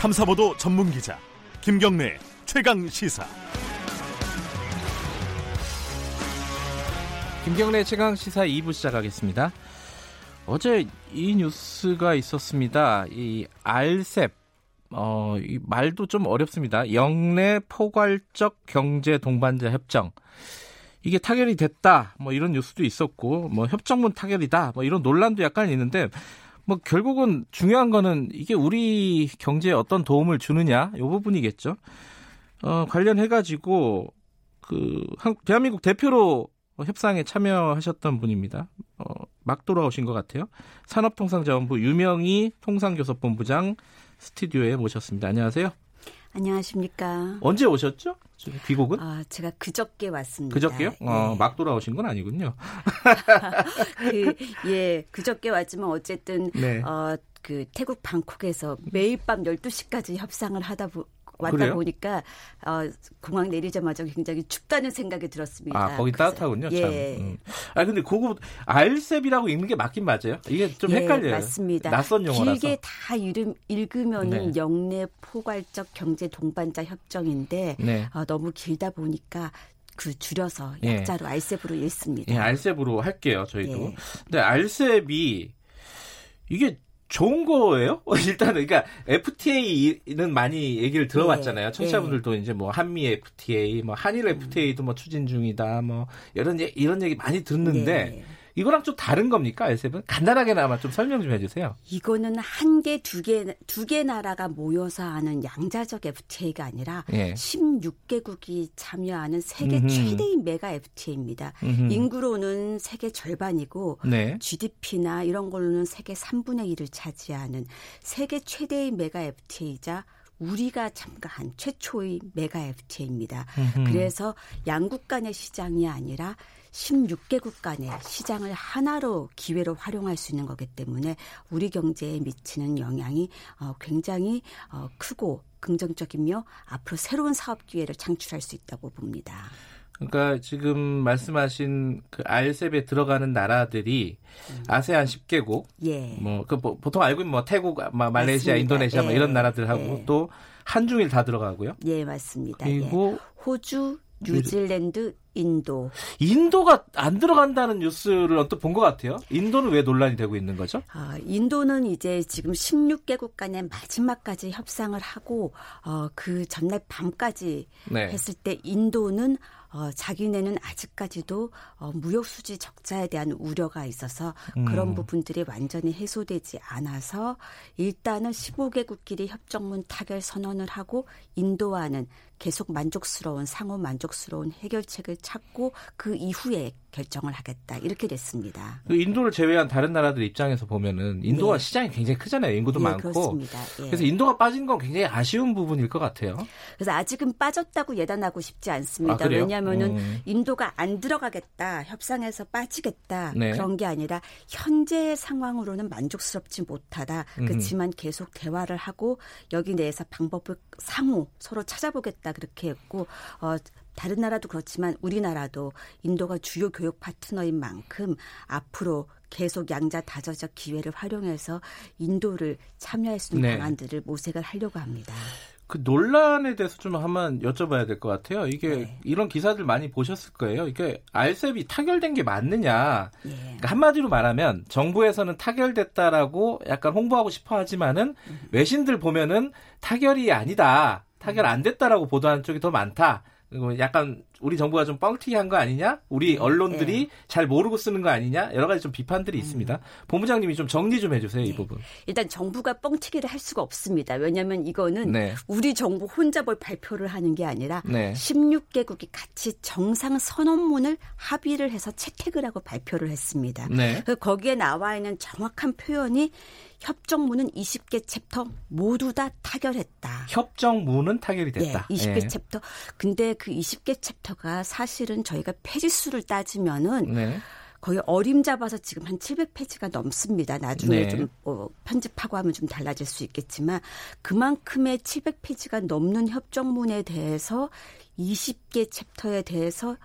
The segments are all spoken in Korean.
탐사보도 전문 기자 김경래 최강 시사. 김경래 최강 시사 2부 시작하겠습니다. 어제 이 뉴스가 있었습니다. 이 알셉 어, 이 말도 좀 어렵습니다. 영내 포괄적 경제 동반자 협정. 이게 타결이 됐다. 뭐 이런 뉴스도 있었고, 뭐 협정문 타결이다. 뭐 이런 논란도 약간 있는데, 뭐 결국은 중요한 거는 이게 우리 경제에 어떤 도움을 주느냐, 이 부분이겠죠. 어, 관련해 가지고, 그, 대한민국 대표로 협상에 참여하셨던 분입니다. 어, 막 돌아오신 것 같아요. 산업통상자원부 유명희 통상교섭본부장 스튜디오에 모셨습니다. 안녕하세요. 안녕하십니까. 언제 오셨죠? 귀국은? 아, 제가 그저께 왔습니다. 그저께요? 네. 어, 막 돌아오신 건 아니군요. 그, 예, 그저께 왔지만 어쨌든, 네. 어, 그 태국 방콕에서 매일 밤 12시까지 협상을 하다 보, 왔다 그래요? 보니까 어, 공항 내리자마자 굉장히 춥다는 생각이 들었습니다. 아 거기 그래서, 따뜻하군요. 예. 참. 음. 아 근데 그거 알셉이라고 읽는 게 맞긴 맞아요. 이게 좀 예, 헷갈려요. 맞습니다. 낯선 용어라서. 길게 다 이름 읽으면 네. 영내 포괄적 경제 동반자 협정인데 네. 어, 너무 길다 보니까 그 줄여서 예. 약자로 예. 알셉으로 읽습니다. 예, 알셉으로 할게요. 저희도. 예. 근데 알셉이 이게 좋은 거예요? 일단은 그러니까 FTA는 많이 얘기를 들어봤잖아요. 네. 청취자분들도 네. 이제 뭐 한미 FTA, 뭐 한일 FTA도 뭐 추진 중이다, 뭐 이런 이런 얘기 많이 듣는데 네. 이거랑 좀 다른 겁니까? 알셉은 간단하게나마 좀 설명 좀 해주세요. 이거는 한 개, 두 개, 두 개 나라가 모여서 하는 양자적 FTA가 아니라 예. 16개국이 참여하는 세계 음흠. 최대의 메가 FTA입니다. 음흠. 인구로는 세계 절반이고 네. GDP나 이런 걸로는 세계 3분의 1을 차지하는 세계 최대의 메가 FTA이자 우리가 참가한 최초의 메가 FTA입니다. 음흠. 그래서 양국 간의 시장이 아니라 16개국 간의 시장을 하나로 기회로 활용할 수 있는 거기 때문에 우리 경제에 미치는 영향이 어, 굉장히 어, 크고 긍정적이며 앞으로 새로운 사업 기회를 창출할 수 있다고 봅니다. 그러니까 지금 말씀하신 그 알셉에 들어가는 나라들이 음. 아세안 10개국, 예. 뭐그 뭐, 보통 알고 있는 뭐 태국, 말레이시아, 맞습니다. 인도네시아 뭐 예. 이런 나라들하고 예. 또 한중일 다 들어가고요. 예, 맞습니다. 그리고 예. 호주, 뉴질랜드, 인도. 인도가 안 들어간다는 뉴스를 언뜻 본 것 같아요. 인도는 왜 논란이 되고 있는 거죠? 아, 인도는 이제 지금 16개국 간의 마지막까지 협상을 하고 어, 그 전날 밤까지 네. 했을 때 인도는 어, 자기네는 아직까지도 어, 무역 수지 적자에 대한 우려가 있어서 음. 그런 부분들이 완전히 해소되지 않아서 일단은 15개국끼리 협정문 타결 선언을 하고 인도와는 계속 만족스러운 상호 만족스러운 해결책을 찾고 그 이후에 결정을 하겠다 이렇게 됐습니다. 그 인도를 제외한 다른 나라들 입장에서 보면은 인도가 네. 시장이 굉장히 크잖아요. 인구도 네, 많고. 그렇습니다. 예. 그래서 인도가 빠진 건 굉장히 아쉬운 부분일 것 같아요. 그래서 아직은 빠졌다고 예단하고 싶지 않습니다. 아, 왜냐하면은 음. 인도가 안 들어가겠다, 협상에서 빠지겠다 네. 그런 게 아니라 현재의 상황으로는 만족스럽지 못하다. 음. 그렇지만 계속 대화를 하고 여기 내에서 방법을 상호 서로 찾아보겠다 그렇게 했고 어, 다른 나라도 그렇지만 우리나라도 인도가 주요 교육 파트너인 만큼 앞으로 계속 양자 다저적 기회를 활용해서 인도를 참여할 수 있는 네. 방안들을 모색을 하려고 합니다. 그 논란에 대해서 좀 한번 여쭤봐야 될 것 같아요. 이게 네. 이런 기사들 많이 보셨을 거예요. 이게 알셉이 타결된 게 맞느냐. 네. 그러니까 한마디로 말하면 정부에서는 타결됐다라고 약간 홍보하고 싶어 하지만은 음. 외신들 보면은 타결이 아니다. 타결 안 됐다라고 보도하는 쪽이 더 많다. 약간 우리 정부가 좀 뻥튀기한 거 아니냐? 우리 네. 언론들이 네. 잘 모르고 쓰는 거 아니냐? 여러 가지 좀 비판들이 음. 있습니다. 본부장님이 좀 정리 좀 해주세요 이 네. 부분. 일단 정부가 뻥튀기를 할 수가 없습니다. 왜냐하면 이거는 네. 우리 정부 혼자 뭘 발표를 하는 게 아니라 16개국이 같이 정상 선언문을 합의를 해서 채택을 하고 발표를 했습니다. 네. 거기에 나와 있는 정확한 표현이 협정문은 20개 챕터 모두 다 타결했다. 협정문은 타결이 됐다. 네, 20개 네. 챕터. 근데 그 20개 챕터 가 사실은 저희가 페이지 수를 따지면은 네. 거의 어림잡아서 지금 한 700페이지가 넘습니다. 나중에 네. 좀 어, 편집하고 하면 좀 달라질 수 있겠지만 그만큼의 700페이지가 넘는 협정문에 대해서 20개 챕터에 대해서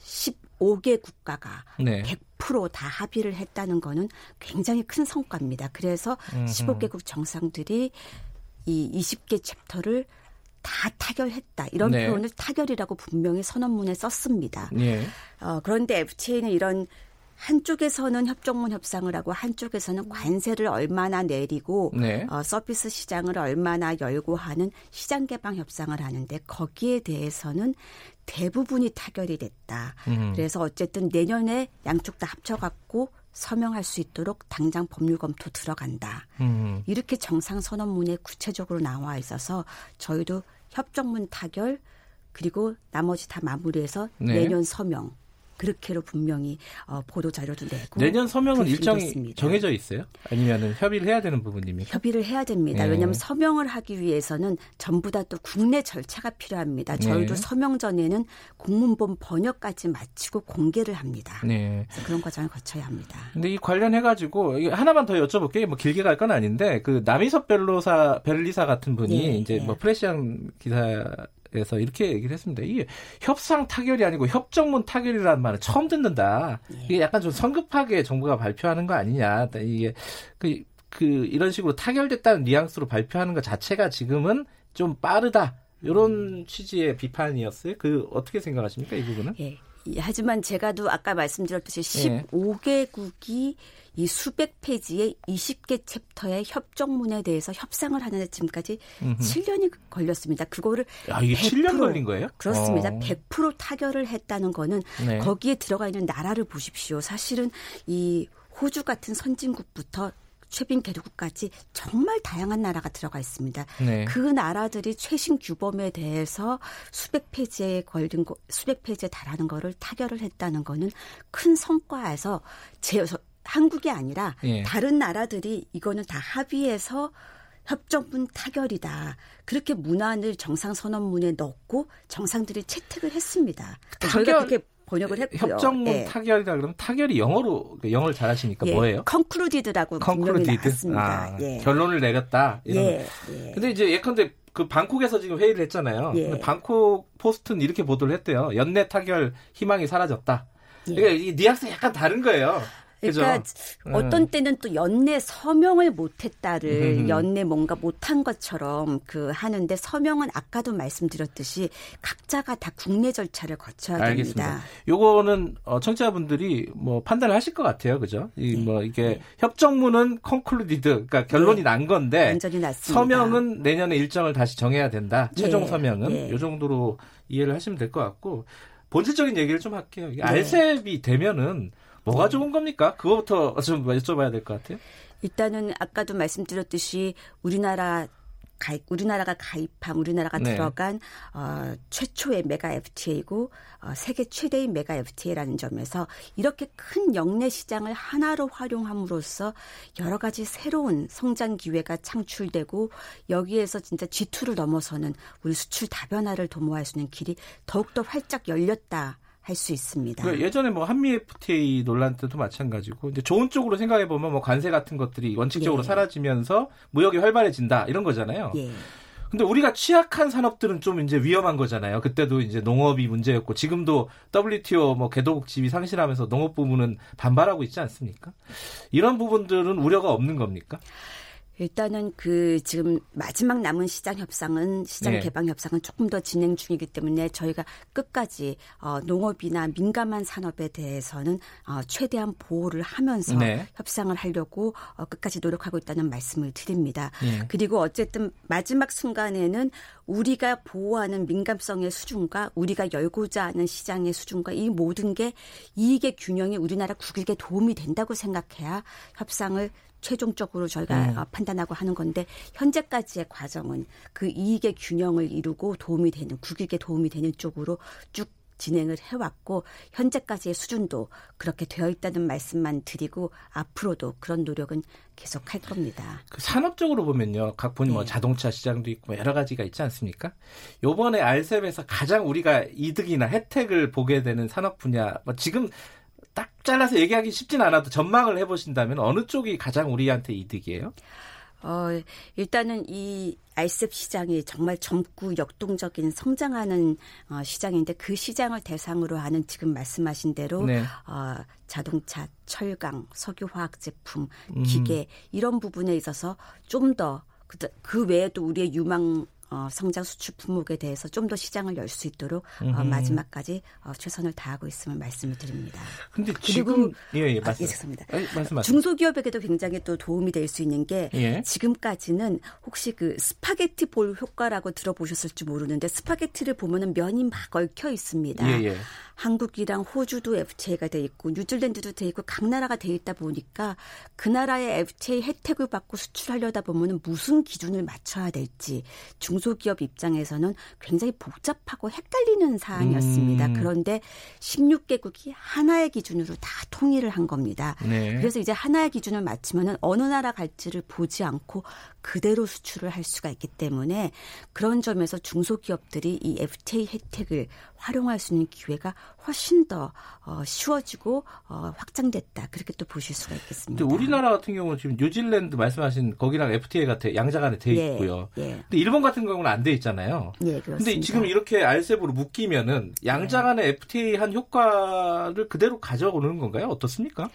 15개 국가가 네. 100%다 합의를 했다는 거는 굉장히 큰 성과입니다. 그래서 음흠. 15개국 정상들이 이 20개 챕터를 다 타결했다. 이런 네. 표현을 타결이라고 분명히 선언문에 썼습니다. 네. 어, 그런데 FTA는 이런 한쪽에서는 협정문 협상을 하고 한쪽에서는 관세를 얼마나 내리고 네. 어, 서비스 시장을 얼마나 열고 하는 시장 개방 협상을 하는데 거기에 대해서는 대부분이 타결이 됐다. 음. 그래서 어쨌든 내년에 양쪽 다 합쳐갖고 서명할 수 있도록 당장 법률 검토 들어간다. 음. 이렇게 정상 선언문에 구체적으로 나와 있어서 저희도 협정문 타결 그리고 나머지 다 마무리해서 네. 내년 서명 그렇게로 분명히 어, 보도 자료도 내고 내년 서명은 일정이 됐습니다. 정해져 있어요? 아니면은 협의를 해야 되는 부분입니까? 협의를 해야 됩니다. 네. 왜냐하면 서명을 하기 위해서는 전부 다 또 국내 절차가 필요합니다. 네. 저희도 서명 전에는 공문본 번역까지 마치고 공개를 합니다. 네. 그런 과정을 거쳐야 합니다. 근데 이 관련해 가지고 하나만 더 여쭤볼게요. 뭐 길게 갈 건 아닌데 그 남이섭 벨로사 벨리사 같은 분이 네. 이제 뭐 프레시안 기사 에서 이렇게 얘기를 했습니다. 이게 협상 타결이 아니고 협정문 타결이라는 말을 처음 듣는다. 예. 이게 약간 좀 성급하게 정부가 발표하는 거 아니냐. 이게 그, 그 이런 식으로 타결됐다는 뉘앙스로 발표하는 것 자체가 지금은 좀 빠르다. 이런 음. 취지의 비판이었어요. 그 어떻게 생각하십니까 이 부분은? 예. 하지만 제가도 아까 말씀드렸듯이 15개국이 이 수백 페이지의 20개 챕터의 협정문에 대해서 협상을 하는데 지금까지 음흠. 7년이 걸렸습니다. 그거를 야, 이게 7년 걸린 거예요? 그렇습니다. 어. 100% 타결을 했다는 거는 네. 거기에 들어가 있는 나라를 보십시오. 사실은 이 호주 같은 선진국부터 최빈 개도국까지 정말 다양한 나라가 들어가 있습니다. 네. 그 나라들이 최신 규범에 대해서 수백 페이지에 걸린 거, 수백 페이지에 달하는 거를 타결을 했다는 거는 큰 성과에서 제 한국이 아니라 예. 다른 나라들이 이거는 다 합의해서 협정문 타결이다. 그렇게 문안을 정상선언문에 넣고 정상들이 채택을 했습니다. 타결, 저희가 그렇게 번역을 했고요. 협정문 예. 타결이라 그러면 타결이 영어로 영어를 잘하시니까 예. 뭐예요? concluded라고 concluded? 나왔습니다. 아, 예. 결론을 내렸다. 이런. 예. 예. 근데 이제 예컨대 그 방콕에서 지금 회의를 했잖아요. 예. 방콕 포스트는 이렇게 보도를 했대요. 연내 타결 희망이 사라졌다. 예. 그러니까 이 뉘앙스 약간 다른 거예요. 그러니까? 음. 어떤 때는 또 연내 서명을 못했다를 음. 연내 뭔가 못한 것처럼 그 하는데 서명은 아까도 말씀드렸듯이 각자가 다 국내 절차를 거쳐야 알겠습니다. 됩니다. 요거는 어, 청취자분들이 뭐 판단을 하실 것 같아요, 그죠? 이뭐 네. 이게 네. 협정문은 concluded, 그러니까 결론이 네. 난 건데 완전히 났습니다. 서명은 내년에 일정을 다시 정해야 된다. 최종 네. 서명은 네. 요 정도로 이해를 하시면 될 것 같고 본질적인 얘기를 좀 할게요. 이게 네. 알셉이 되면은 뭐가 좋은 겁니까? 그거부터 좀 여쭤봐야 될 것 같아요. 일단은 아까도 말씀드렸듯이 우리나라 가입, 우리나라가 가입한 우리나라가 네. 들어간 어, 최초의 메가 FTA이고 어, 세계 최대의 메가 FTA라는 점에서 이렇게 큰 영내 시장을 하나로 활용함으로써 여러 가지 새로운 성장 기회가 창출되고 여기에서 진짜 G2를 넘어서는 우리 수출 다변화를 도모할 수 있는 길이 더욱더 활짝 열렸다. 할 수 있습니다. 그 예전에 뭐 한미 FTA 논란 때도 마찬가지고 이제 좋은 쪽으로 생각해 보면 뭐 관세 같은 것들이 원칙적으로 예. 사라지면서 무역이 활발해진다 이런 거잖아요. 예. 근데 우리가 취약한 산업들은 좀 이제 위험한 거잖아요. 그때도 이제 농업이 문제였고 지금도 WTO 뭐 개도국 지위 상실하면서 농업 부문은 반발하고 있지 않습니까? 이런 부분들은 우려가 없는 겁니까? 일단은 그 지금 마지막 남은 시장 협상은 시장 네. 개방 협상은 조금 더 진행 중이기 때문에 저희가 끝까지 어, 농업이나 민감한 산업에 대해서는 어, 최대한 보호를 하면서 네. 협상을 하려고 어, 끝까지 노력하고 있다는 말씀을 드립니다. 네. 그리고 어쨌든 마지막 순간에는 우리가 보호하는 민감성의 수준과 우리가 열고자 하는 시장의 수준과 이 모든 게 이익의 균형이 우리나라 국익에 도움이 된다고 생각해야 협상을 최종적으로 저희가 음. 판단하고 하는 건데 현재까지의 과정은 그 이익의 균형을 이루고 도움이 되는 국익에 도움이 되는 쪽으로 쭉 진행을 해왔고 현재까지의 수준도 그렇게 되어 있다는 말씀만 드리고 앞으로도 그런 노력은 계속할 겁니다. 그 산업적으로 보면요, 각 분이 뭐 네. 뭐 자동차 시장도 있고 뭐 여러 가지가 있지 않습니까? 요번에 알셉에서 가장 우리가 이득이나 혜택을 보게 되는 산업 분야, 뭐 지금 딱 잘라서 얘기하기 쉽진 않아도 전망을 해보신다면 어느 쪽이 가장 우리한테 이득이에요? 어, 일단은 이 알셉 시장이 정말 젊고 역동적인 성장하는 어, 시장인데 그 시장을 대상으로 하는 지금 말씀하신 대로 네. 어, 자동차, 철강, 석유화학 제품, 음. 기계 음. 이런 부분에 있어서 좀더 그, 그 외에도 우리의 유망 어, 성장 수출 품목에 대해서 좀 더 시장을 열 수 있도록 어, 마지막까지 어, 최선을 다하고 있음을 말씀을 드립니다. 근데 그리고 예, 예, 말씀. 아, 예, 죄송합니다. 말씀하세요. 중소기업에게도 굉장히 또 도움이 될 수 있는 게 예. 지금까지는 혹시 그 스파게티 볼 효과라고 들어보셨을지 모르는데 스파게티를 보면은 면이 막 얽혀 있습니다. 예, 예. 한국이랑 호주도 FTA가 돼 있고 뉴질랜드도 돼 있고 각 나라가 돼 있다 보니까 그 나라의 FTA 혜택을 받고 수출하려다 보면은 무슨 기준을 맞춰야 될지 중 소기업 입장에서는 굉장히 복잡하고 헷갈리는 사안이었습니다. 음. 그런데 16개국이 하나의 기준으로 다 통일을 한 겁니다. 네. 그래서 이제 하나의 기준을 맞추면은 어느 나라 갈지를 보지 않고 그대로 수출을 할 수가 있기 때문에 그런 점에서 중소기업들이 이 FTA 혜택을 활용할 수 있는 기회가 훨씬 더 어, 쉬워지고 어, 확장됐다 그렇게 또 보실 수가 있겠습니다. 우리나라 같은 경우는 지금 뉴질랜드 말씀하신 거기랑 FTA가 돼, 양자간에 돼 예, 있고요. 예, 예. 근데 일본 같은 경우는 안 돼 있잖아요. 예, 그렇습니다. 근데 지금 이렇게 알셉으로 묶이면은 양자간의 네. FTA 한 효과를 그대로 가져오는 건가요? 어떻습니까?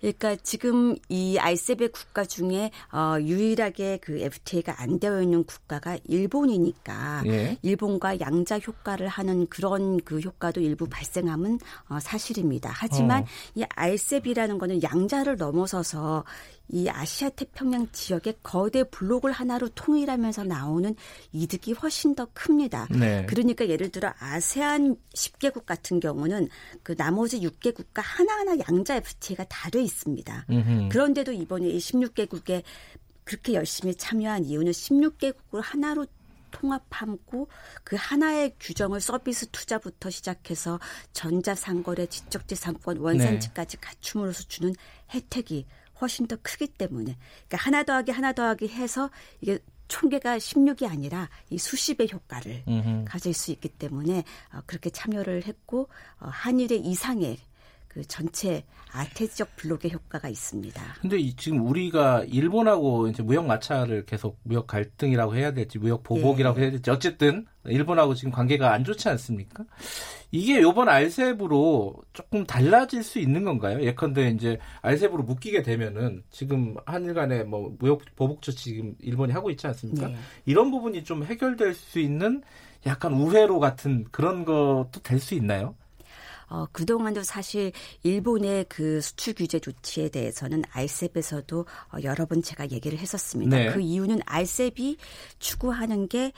그러니까 지금 이 알셉의 국가 중에 어, 유일하게 그 FTA가 안 되어 있는 국가가 일본이니까 예. 일본과 양자 효과를 하는 그런 그 효과도 일부 발생함은 어, 사실입니다. 하지만 어. 이 알셉이라는 거는 양자를 넘어서서 이 아시아 태평양 지역의 거대 블록을 하나로 통일하면서 나오는 이득이 훨씬 더 큽니다. 네. 그러니까 예를 들어 아세안 10개국 같은 경우는 그 나머지 6개국과 하나하나 양자 FTA가 다 돼 있습니다. 음흠. 그런데도 이번에 이 16개국에 그렇게 열심히 참여한 이유는 16개국을 하나로 통합하고 그 하나의 규정을 서비스 투자부터 시작해서 전자상거래, 지적재산권, 원산지까지 네. 갖춤으로써 주는 혜택이 훨씬 더 크기 때문에 그러니까 하나 더하기 하나 더하기 해서 이게 총계가 16이 아니라 이 수십의 효과를 음흠. 가질 수 있기 때문에 어, 그렇게 참여를 했고 어, 한일의 이상의 그 전체 아태지적 블록의 효과가 있습니다. 근데 이, 지금 우리가 일본하고 이제 무역 마찰을 계속 무역 갈등이라고 해야 될지 무역 보복이라고 예. 해야 될지 어쨌든 일본하고 지금 관계가 안 좋지 않습니까? 이게 요번 알셉으로 조금 달라질 수 있는 건가요? 예컨대 이제 알셉으로 묶이게 되면은 지금 한일 간에 뭐 무역 보복 조치 지금 일본이 하고 있지 않습니까? 네. 이런 부분이 좀 해결될 수 있는 약간 우회로 같은 그런 것도 될 수 있나요? 어, 그동안도 사실 일본의 그 수출 규제 조치에 대해서는 알셉에서도 어, 여러 번 제가 얘기를 했었습니다. 네. 그 이유는 알셉이 추구하는 게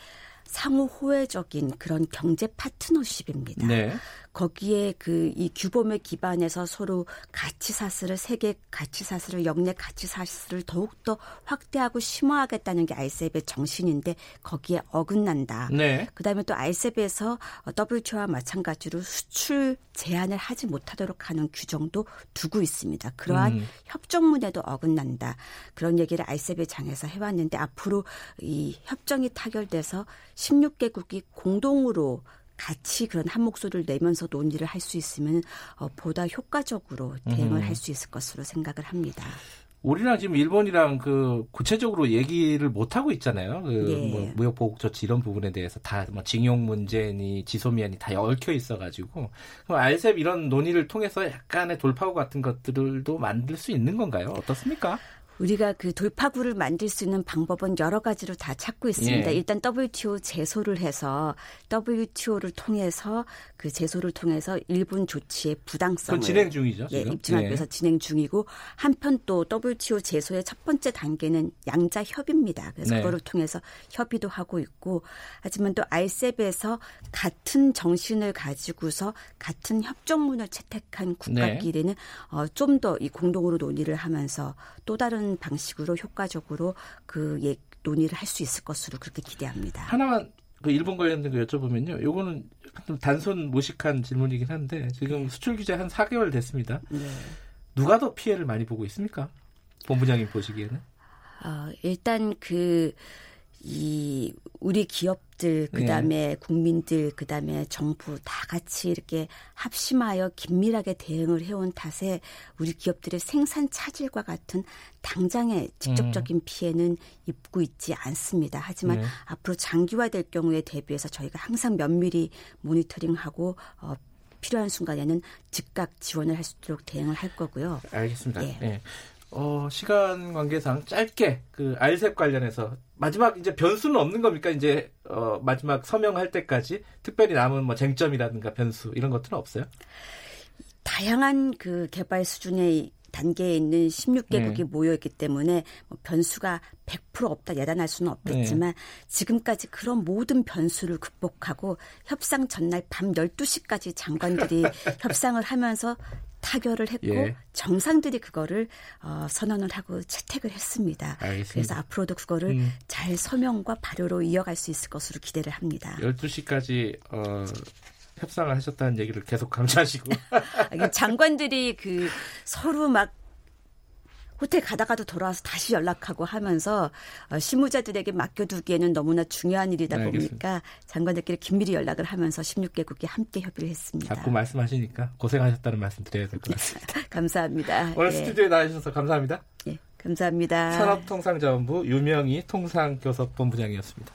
상호 호혜적인 그런 경제 파트너십입니다. 네. 거기에 그 이 규범에 기반해서 서로 가치 사슬을 세계 가치 사슬을 영내 가치 사슬을 더욱 더 확대하고 심화하겠다는 게 알셉의 정신인데 거기에 어긋난다. 네. 그다음에 또 알셉에서 WTO와 마찬가지로 수출 제한을 하지 못하도록 하는 규정도 두고 있습니다. 그러한 음. 협정문에도 어긋난다. 그런 얘기를 알셉의 장에서 해왔는데 앞으로 이 협정이 타결돼서 16개국이 공동으로 같이 그런 한 목소리를 내면서 논의를 할 수 있으면 어, 보다 효과적으로 대응을 음. 할수 있을 것으로 생각을 합니다. 우리랑 지금 일본이랑 그 구체적으로 얘기를 못 하고 있잖아요. 그 예. 뭐 무역 보복 조치 이런 부분에 대해서 다 뭐 징용 문제니 지소미아니 다 얽혀 있어 가지고 그럼 알셉 이런 논의를 통해서 약간의 돌파구 같은 것들도 만들 수 있는 건가요? 어떻습니까? 우리가 그 돌파구를 만들 수 있는 방법은 여러 가지로 다 찾고 있습니다. 예. 일단 WTO 제소를 해서 WTO를 통해서 그 제소를 통해서 일본 조치의 부당성을 진행 중이죠. 예, 입증하기 위해서 예. 진행 중이고 한편 또 WTO 제소의 첫 번째 단계는 양자 협의입니다. 그래서 네. 그거를 통해서 협의도 하고 있고 하지만 또 알셉에서 같은 정신을 가지고서 같은 협정문을 채택한 국가끼리는 네. 어, 좀 더 이 공동으로 논의를 하면서 또 다른 방식으로 효과적으로 그 예, 논의를 할 수 있을 것으로 그렇게 기대합니다. 하나만 그 일본 관련된 거 여쭤보면요. 요거는 좀 단순 무식한 질문이긴 한데 지금 수출 규제 한 4개월 됐습니다. 네. 누가 더 피해를 많이 보고 있습니까? 본부장님 보시기에는? 어, 일단 그 이 우리 기업 들 그다음에 네. 국민들 그다음에 정부 다 같이 이렇게 합심하여 긴밀하게 대응을 해온 탓에 우리 기업들의 생산 차질과 같은 당장의 직접적인 음. 피해는 입고 있지 않습니다. 하지만 네. 앞으로 장기화될 경우에 대비해서 저희가 항상 면밀히 모니터링하고 어, 필요한 순간에는 즉각 지원을 할 수 있도록 대응을 할 거고요. 알겠습니다. 예. 네. 어, 시간 관계상 짧게 그 알셉 관련해서 마지막 이제 변수는 없는 겁니까? 이제 어, 마지막 서명할 때까지 특별히 남은 뭐 쟁점이라든가 변수 이런 것들은 없어요? 다양한 그 개발 수준의 단계에 있는 16개국이 네. 모여 있기 때문에 뭐 변수가 100% 없다 예단할 수는 없겠지만 네. 지금까지 그런 모든 변수를 극복하고 협상 전날 밤 12시까지 장관들이 협상을 하면서 타결을 했고 예. 정상들이 그거를 어, 선언을 하고 채택을 했습니다. 알겠습니다. 그래서 앞으로도 그거를 음. 잘 서명과 발효로 이어갈 수 있을 것으로 기대를 합니다. 12시까지 어, 협상을 하셨다는 얘기를 계속 강조하시고. 장관들이 그 서로 막 호텔 가다가도 돌아와서 다시 연락하고 하면서 어, 실무자들에게 맡겨두기에는 너무나 중요한 일이다 네, 보니까 장관들끼리 긴밀히 연락을 하면서 16개국이 함께 협의를 했습니다. 자꾸 말씀하시니까 고생하셨다는 말씀 드려야 될 것 같습니다. 감사합니다. 오늘 예. 스튜디오에 나와주셔서 감사합니다. 예, 감사합니다. 산업통상자원부 유명희 통상교섭본부장이었습니다.